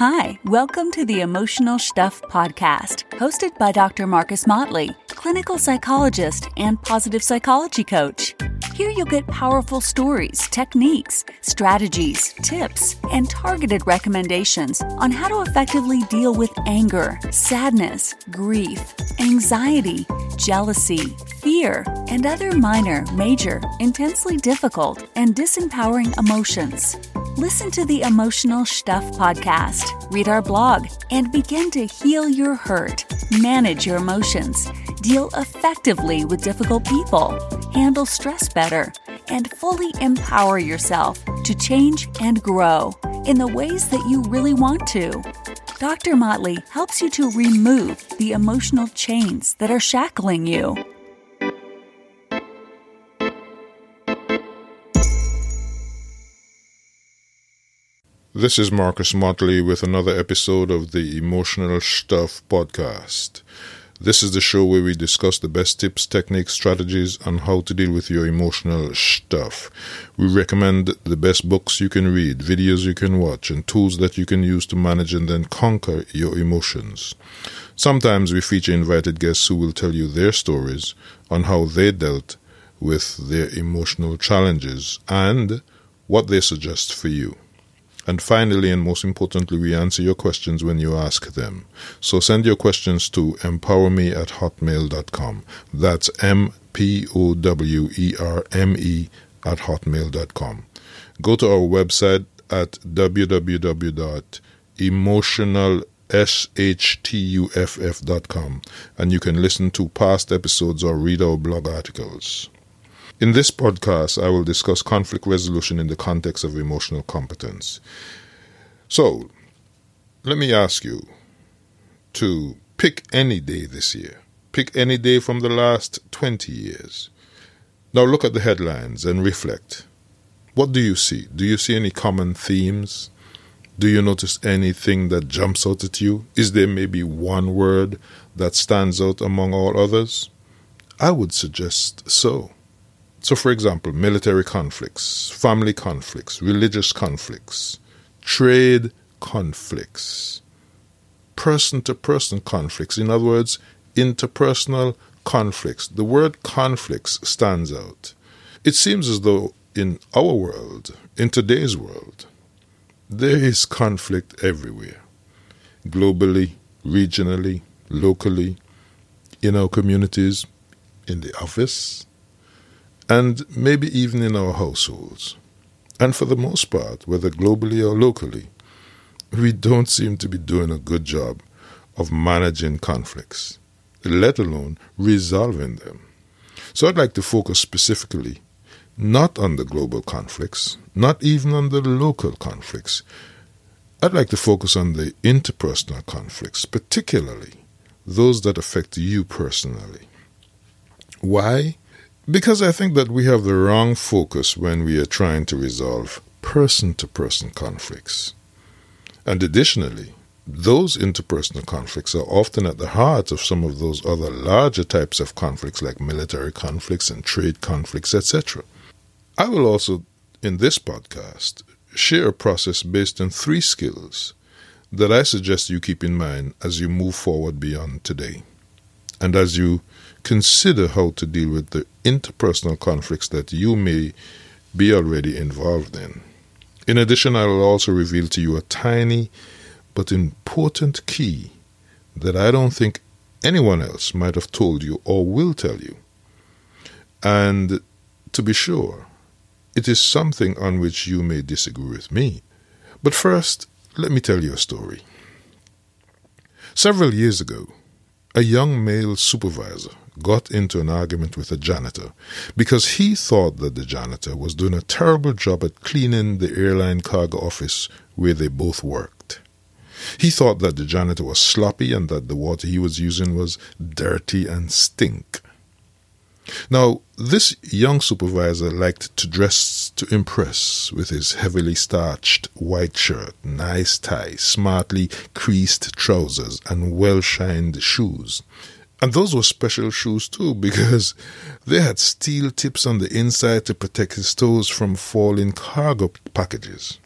Hi, welcome to the Emotional Stuff Podcast, hosted by Dr. Marcus Motley, clinical psychologist and positive psychology coach. Here you'll get powerful stories, techniques, strategies, tips, and targeted recommendations on how to effectively deal with anger, sadness, grief, anxiety, jealousy, fear, and other minor, major, intensely difficult, and disempowering emotions. Listen to the Emotional Stuff podcast, read our blog, and begin to heal your hurt, manage your emotions, deal effectively with difficult people, handle stress better, and fully empower yourself to change and grow in the ways that you really want to. Dr. Motley helps you to remove the emotional chains that are shackling you. This is Marcus Motley with another episode of the Emotional Stuff podcast. This is the show where we discuss the best tips, techniques, strategies on how to deal with your emotional stuff. We recommend the best books you can read, videos you can watch, and tools that you can use to manage and then conquer your emotions. Sometimes we feature invited guests who will tell you their stories on how they dealt with their emotional challenges and what they suggest for you. And finally, and most importantly, we answer your questions when you ask them. So send your questions to empowerme at hotmail.com. That's M P O W E R M E at hotmail.com. Go to our website at www.emotionalshtuff.com and you can listen to past episodes or read our blog articles. In this podcast, I will discuss conflict resolution in the context of emotional competence. So, let me ask you to pick any day this year. Pick any day from the last 20 years. Now look at the headlines and reflect. What do you see? Do you see any common themes? Do you notice anything that jumps out at you? Is there maybe one word that stands out among all others? I would suggest so. So, for example, military conflicts, family conflicts, religious conflicts, trade conflicts, person to person conflicts, in other words, interpersonal conflicts. The word conflicts stands out. It seems as though in our world, in today's world, there is conflict everywhere globally, regionally, locally, in our communities, in the office, and maybe even in our households. And for the most part, whether globally or locally, we don't seem to be doing a good job of managing conflicts, let alone resolving them. So I'd like to focus specifically not on the global conflicts, not even on the local conflicts. I'd like to focus on the interpersonal conflicts, particularly those that affect you personally. Why? Because I think that we have the wrong focus when we are trying to resolve person to person conflicts. And additionally, those interpersonal conflicts are often at the heart of some of those other larger types of conflicts like military conflicts and trade conflicts, etc. I will also, in this podcast, share a process based on three skills that I suggest you keep in mind as you move forward beyond today and as you consider how to deal with the interpersonal conflicts that you may be already involved in. In addition, I will also reveal to you a tiny but important key that I don't think anyone else might have told you or will tell you. And to be sure, it is something on which you may disagree with me. But first, let me tell you a story. Several years ago, a young male supervisor got into an argument with a janitor because he thought that the janitor was doing a terrible job at cleaning the airline cargo office where they both worked. He thought that the janitor was sloppy and that the water he was using was dirty and stink. Now, this young supervisor liked to dress to impress with his heavily starched white shirt, nice tie, smartly creased trousers, and well shined shoes. And those were special shoes too, because they had steel tips on the inside to protect his toes from falling cargo packages.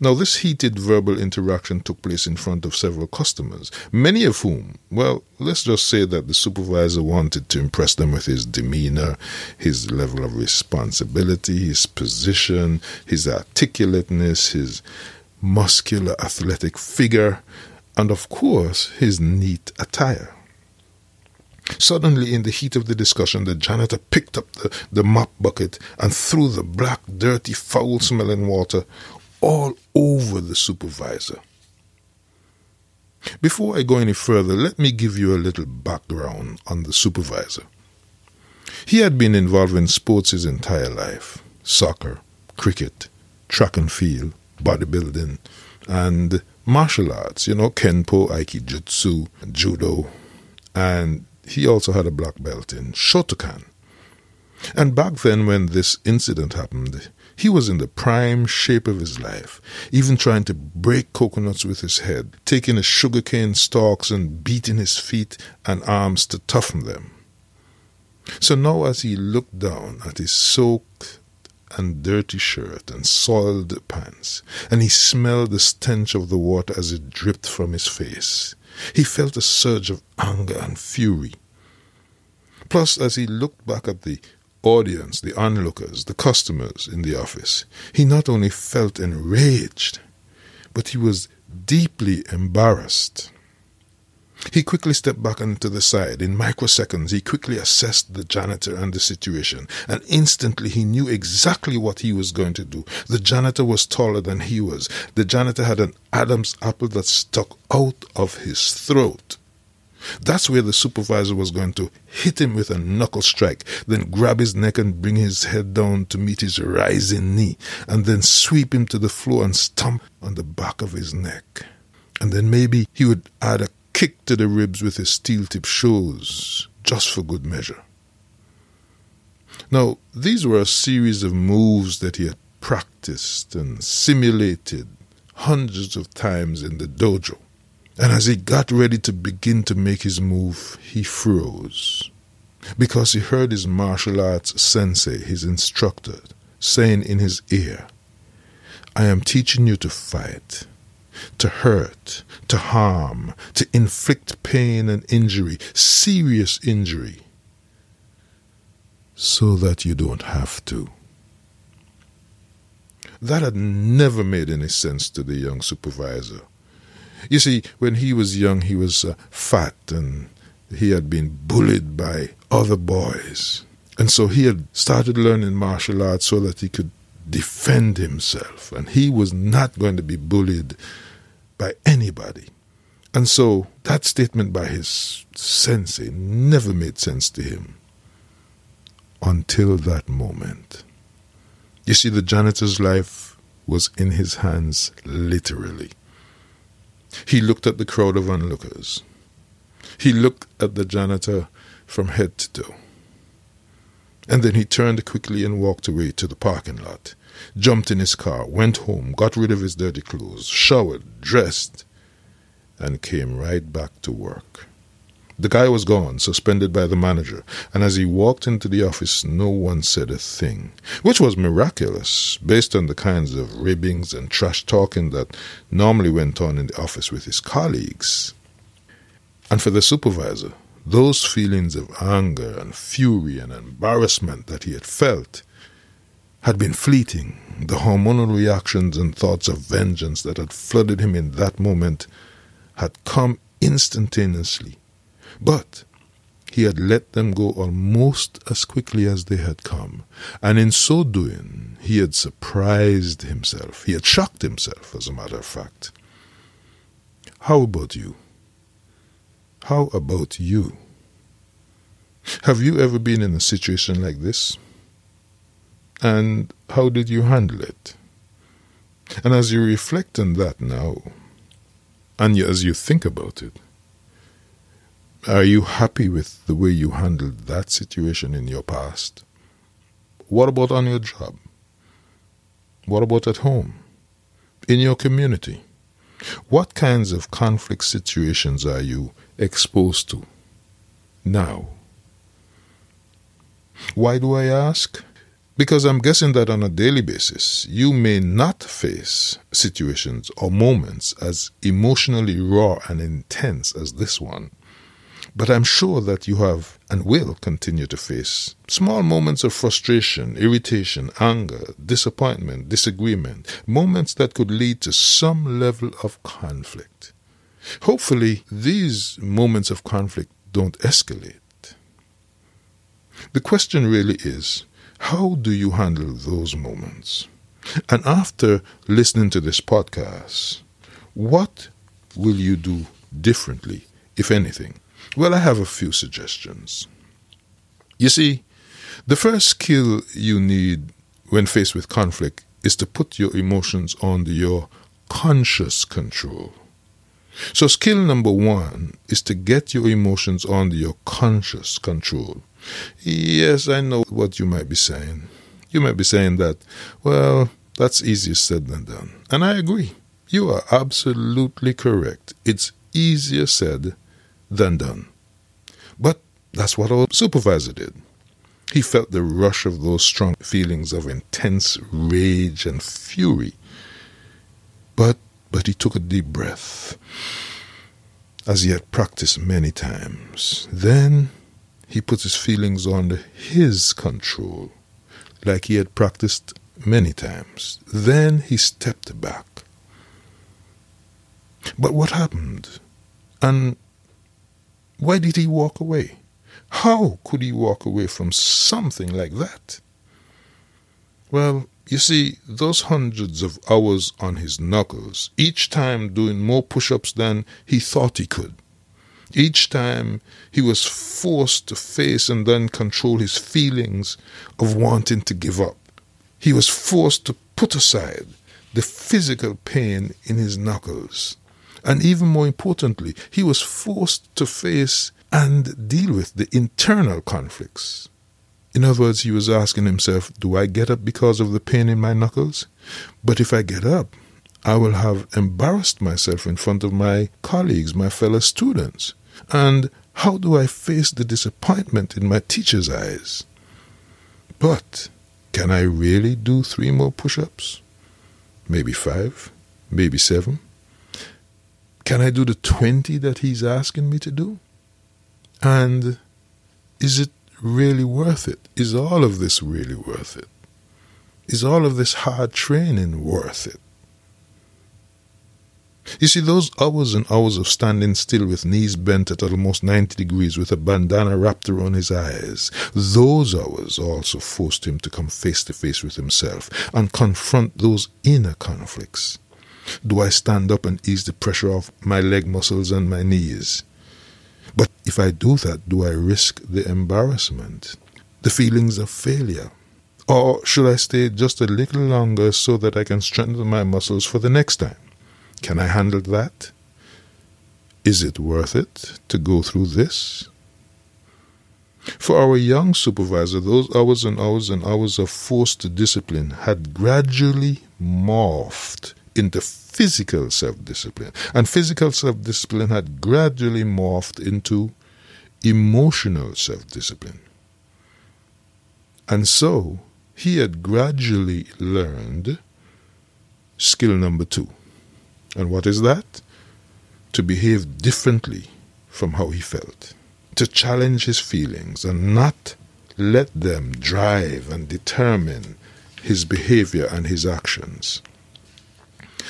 Now, this heated verbal interaction took place in front of several customers, many of whom, well, let's just say that the supervisor wanted to impress them with his demeanor, his level of responsibility, his position, his articulateness, his muscular athletic figure, and of course, his neat attire. Suddenly, in the heat of the discussion, the janitor picked up the, the mop bucket and threw the black, dirty, foul smelling water all over the supervisor. Before I go any further, let me give you a little background on the supervisor. He had been involved in sports his entire life soccer, cricket, track and field, bodybuilding, and martial arts, you know, Kenpo, Aikijutsu, Judo, and he also had a black belt in Shotokan. And back then, when this incident happened, he was in the prime shape of his life, even trying to break coconuts with his head, taking his sugarcane stalks and beating his feet and arms to toughen them. So now, as he looked down at his soaked and dirty shirt and soiled pants, and he smelled the stench of the water as it dripped from his face, he felt a surge of anger and fury. Plus, as he looked back at the audience, the onlookers, the customers in the office, he not only felt enraged, but he was deeply embarrassed. He quickly stepped back onto the side. In microseconds, he quickly assessed the janitor and the situation, and instantly he knew exactly what he was going to do. The janitor was taller than he was. The janitor had an Adam's apple that stuck out of his throat. That's where the supervisor was going to hit him with a knuckle strike, then grab his neck and bring his head down to meet his rising knee, and then sweep him to the floor and stomp on the back of his neck. And then maybe he would add a kick to the ribs with his steel tip shoes, just for good measure. Now, these were a series of moves that he had practiced and simulated hundreds of times in the dojo. And as he got ready to begin to make his move, he froze. Because he heard his martial arts sensei, his instructor, saying in his ear, I am teaching you to fight, to hurt, to harm, to inflict pain and injury, serious injury, so that you don't have to. That had never made any sense to the young supervisor you see, when he was young, he was uh, fat and he had been bullied by other boys. And so he had started learning martial arts so that he could defend himself. And he was not going to be bullied by anybody. And so that statement by his sensei never made sense to him until that moment. You see, the janitor's life was in his hands literally. He looked at the crowd of onlookers. He looked at the janitor from head to toe. And then he turned quickly and walked away to the parking lot, jumped in his car, went home, got rid of his dirty clothes, showered, dressed, and came right back to work. The guy was gone, suspended by the manager, and as he walked into the office, no one said a thing, which was miraculous, based on the kinds of ribbings and trash talking that normally went on in the office with his colleagues. And for the supervisor, those feelings of anger and fury and embarrassment that he had felt had been fleeting. The hormonal reactions and thoughts of vengeance that had flooded him in that moment had come instantaneously but he had let them go almost as quickly as they had come, and in so doing, he had surprised himself. He had shocked himself, as a matter of fact. How about you? How about you? Have you ever been in a situation like this? And how did you handle it? And as you reflect on that now, and as you think about it, are you happy with the way you handled that situation in your past? What about on your job? What about at home? In your community? What kinds of conflict situations are you exposed to now? Why do I ask? Because I'm guessing that on a daily basis, you may not face situations or moments as emotionally raw and intense as this one. But I'm sure that you have and will continue to face small moments of frustration, irritation, anger, disappointment, disagreement, moments that could lead to some level of conflict. Hopefully, these moments of conflict don't escalate. The question really is how do you handle those moments? And after listening to this podcast, what will you do differently, if anything? Well, I have a few suggestions. You see, the first skill you need when faced with conflict is to put your emotions under your conscious control. So, skill number one is to get your emotions under your conscious control. Yes, I know what you might be saying. You might be saying that, well, that's easier said than done. And I agree. You are absolutely correct. It's easier said than done. But that's what our supervisor did. He felt the rush of those strong feelings of intense rage and fury. But but he took a deep breath, as he had practiced many times. Then he put his feelings under his control, like he had practiced many times. Then he stepped back. But what happened? And why did he walk away? How could he walk away from something like that? Well, you see, those hundreds of hours on his knuckles, each time doing more push ups than he thought he could. Each time he was forced to face and then control his feelings of wanting to give up. He was forced to put aside the physical pain in his knuckles and even more importantly, he was forced to face and deal with the internal conflicts. In other words, he was asking himself, Do I get up because of the pain in my knuckles? But if I get up, I will have embarrassed myself in front of my colleagues, my fellow students. And how do I face the disappointment in my teacher's eyes? But can I really do three more push ups? Maybe five? Maybe seven? Can I do the 20 that he's asking me to do? And is it really worth it? Is all of this really worth it? Is all of this hard training worth it? You see, those hours and hours of standing still with knees bent at almost 90 degrees with a bandana wrapped around his eyes, those hours also forced him to come face to face with himself and confront those inner conflicts. Do I stand up and ease the pressure of my leg muscles and my knees? But if I do that, do I risk the embarrassment, the feelings of failure? Or should I stay just a little longer so that I can strengthen my muscles for the next time? Can I handle that? Is it worth it to go through this? For our young supervisor, those hours and hours and hours of forced discipline had gradually morphed into physical self discipline. And physical self discipline had gradually morphed into emotional self discipline. And so he had gradually learned skill number two. And what is that? To behave differently from how he felt, to challenge his feelings and not let them drive and determine his behavior and his actions.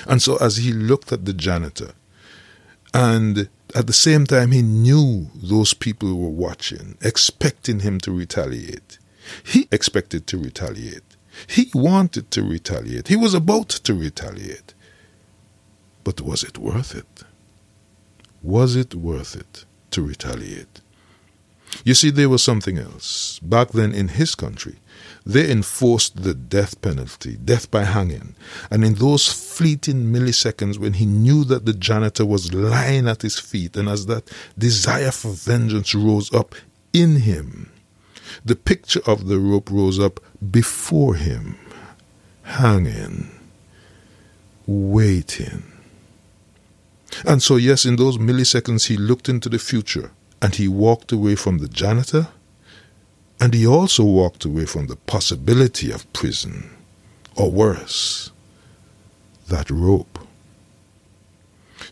And so, as he looked at the janitor, and at the same time, he knew those people were watching, expecting him to retaliate. He expected to retaliate. He wanted to retaliate. He was about to retaliate. But was it worth it? Was it worth it to retaliate? You see, there was something else. Back then in his country, they enforced the death penalty, death by hanging. And in those fleeting milliseconds when he knew that the janitor was lying at his feet, and as that desire for vengeance rose up in him, the picture of the rope rose up before him, hanging, waiting. And so, yes, in those milliseconds, he looked into the future and he walked away from the janitor And he also walked away from the possibility of prison, or worse, that rope.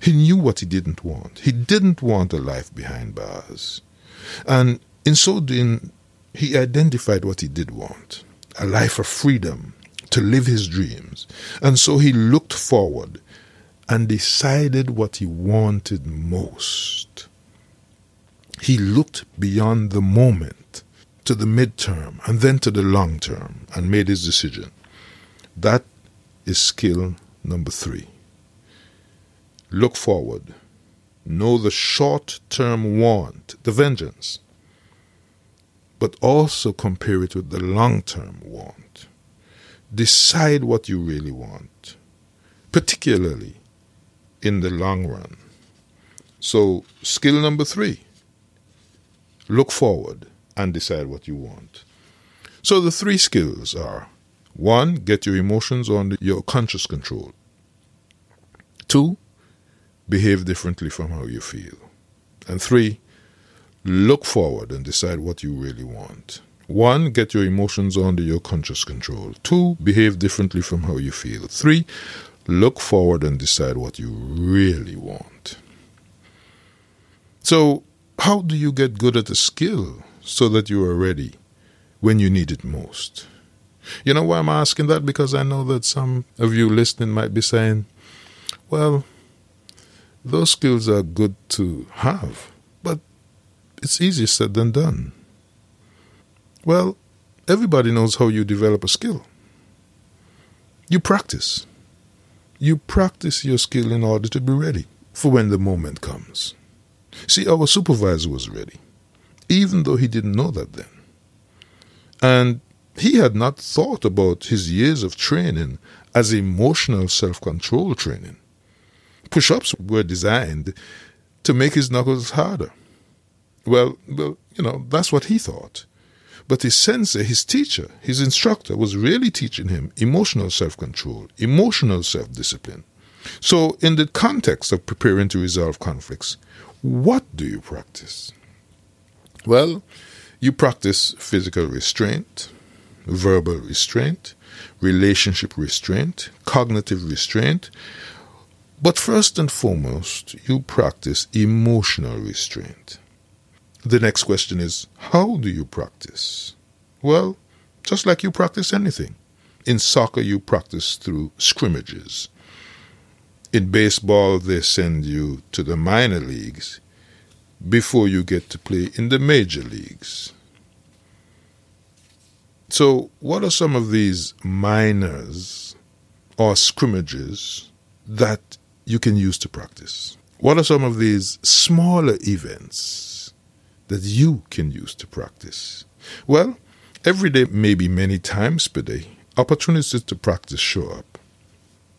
He knew what he didn't want. He didn't want a life behind bars. And in so doing, he identified what he did want a life of freedom, to live his dreams. And so he looked forward and decided what he wanted most. He looked beyond the moment to the midterm and then to the long term and made his decision. That is skill number three. Look forward. Know the short term want, the vengeance, but also compare it with the long term want. Decide what you really want, particularly in the long run. So, skill number three look forward and decide what you want. So, the three skills are one, get your emotions under your conscious control. Two, behave differently from how you feel. And three, look forward and decide what you really want. One, get your emotions under your conscious control. Two, behave differently from how you feel. Three, look forward and decide what you really want. So, how do you get good at a skill so that you are ready when you need it most? You know why I'm asking that? Because I know that some of you listening might be saying, well, those skills are good to have, but it's easier said than done. Well, everybody knows how you develop a skill. You practice. You practice your skill in order to be ready for when the moment comes. See, our supervisor was ready, even though he didn't know that then. And he had not thought about his years of training as emotional self control training. Push ups were designed to make his knuckles harder. Well, well, you know, that's what he thought. But his sensei, his teacher, his instructor was really teaching him emotional self control, emotional self discipline. So, in the context of preparing to resolve conflicts, what do you practice? Well, you practice physical restraint, verbal restraint, relationship restraint, cognitive restraint, but first and foremost, you practice emotional restraint. The next question is how do you practice? Well, just like you practice anything. In soccer, you practice through scrimmages. In baseball, they send you to the minor leagues before you get to play in the major leagues. So, what are some of these minors or scrimmages that you can use to practice? What are some of these smaller events that you can use to practice? Well, every day, maybe many times per day, opportunities to practice show up.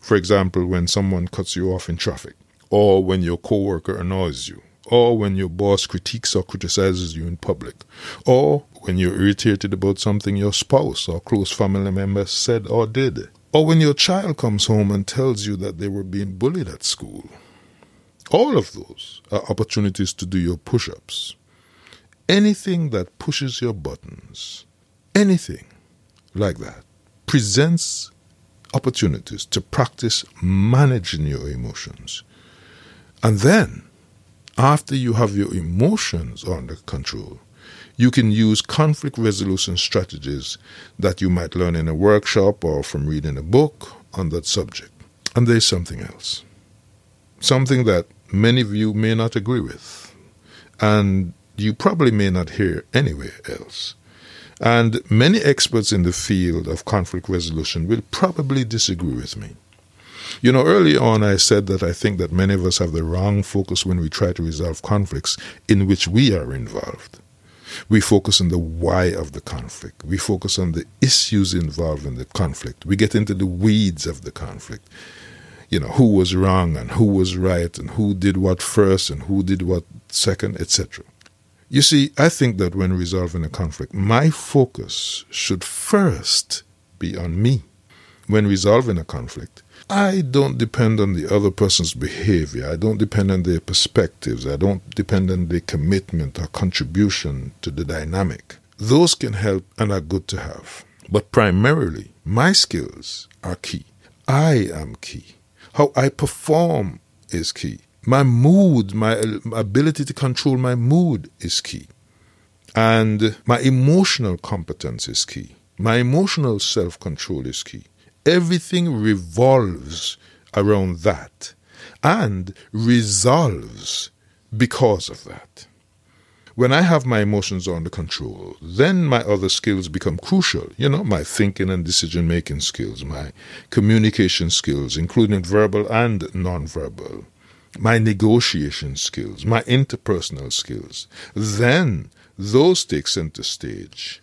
For example, when someone cuts you off in traffic, or when your coworker annoys you, or when your boss critiques or criticizes you in public, or when you're irritated about something your spouse or close family member said or did, or when your child comes home and tells you that they were being bullied at school. All of those are opportunities to do your push ups anything that pushes your buttons, anything like that, presents opportunities to practice managing your emotions. And then, after you have your emotions under control, you can use conflict resolution strategies that you might learn in a workshop or from reading a book on that subject. And there's something else. Something that many of you may not agree with. And you probably may not hear anywhere else. And many experts in the field of conflict resolution will probably disagree with me. You know, early on I said that I think that many of us have the wrong focus when we try to resolve conflicts in which we are involved. We focus on the why of the conflict. We focus on the issues involved in the conflict. We get into the weeds of the conflict. You know, who was wrong and who was right and who did what first and who did what second, etc. You see, I think that when resolving a conflict, my focus should first be on me. When resolving a conflict, I don't depend on the other person's behavior. I don't depend on their perspectives. I don't depend on their commitment or contribution to the dynamic. Those can help and are good to have. But primarily, my skills are key. I am key. How I perform is key. My mood, my ability to control my mood is key. And my emotional competence is key. My emotional self control is key. Everything revolves around that and resolves because of that. When I have my emotions under control, then my other skills become crucial. You know, my thinking and decision making skills, my communication skills, including verbal and nonverbal, my negotiation skills, my interpersonal skills. Then those take center stage.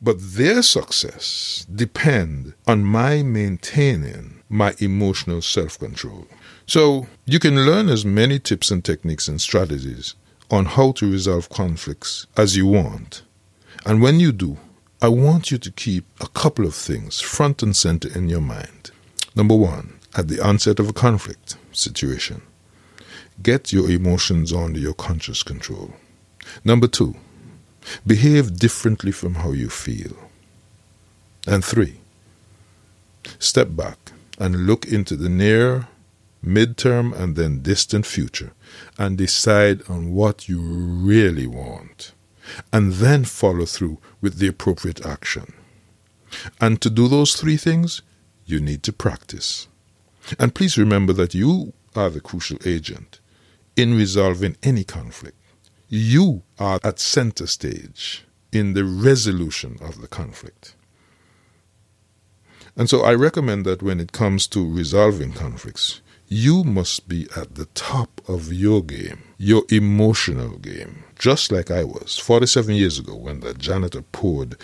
But their success depend on my maintaining my emotional self-control. So you can learn as many tips and techniques and strategies on how to resolve conflicts as you want. And when you do, I want you to keep a couple of things front and center in your mind. Number one, at the onset of a conflict situation, get your emotions under your conscious control. Number two, behave differently from how you feel. And three, step back and look into the near, midterm, and then distant future and decide on what you really want, and then follow through with the appropriate action. And to do those three things, you need to practice. And please remember that you are the crucial agent in resolving any conflict. You are at center stage in the resolution of the conflict. And so I recommend that when it comes to resolving conflicts, you must be at the top of your game, your emotional game, just like I was 47 years ago when the janitor poured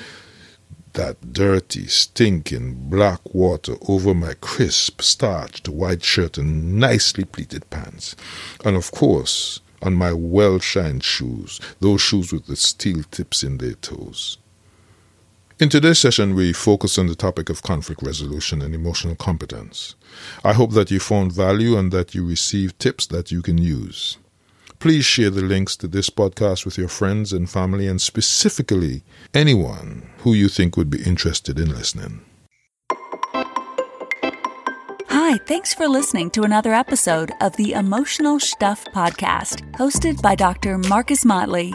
that dirty, stinking black water over my crisp, starched white shirt and nicely pleated pants. And of course, on my well shined shoes, those shoes with the steel tips in their toes. In today's session, we focus on the topic of conflict resolution and emotional competence. I hope that you found value and that you received tips that you can use. Please share the links to this podcast with your friends and family, and specifically anyone who you think would be interested in listening. Hi, thanks for listening to another episode of the Emotional Stuff Podcast, hosted by Dr. Marcus Motley.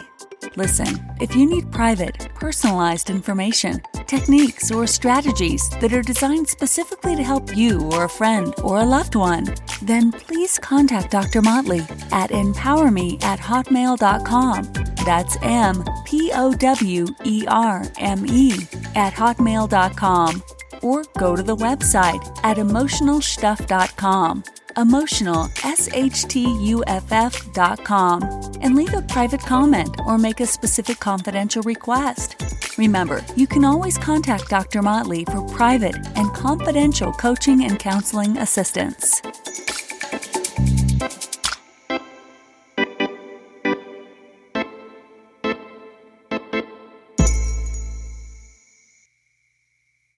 Listen, if you need private, personalized information, techniques, or strategies that are designed specifically to help you or a friend or a loved one, then please contact Dr. Motley at empowerme at hotmail.com. That's M P O W E R M E at hotmail.com. Or go to the website at emotionalstuff.com emotional, S-H-T-U-F-F dot com, and leave a private comment or make a specific confidential request. Remember, you can always contact Dr. Motley for private and confidential coaching and counseling assistance.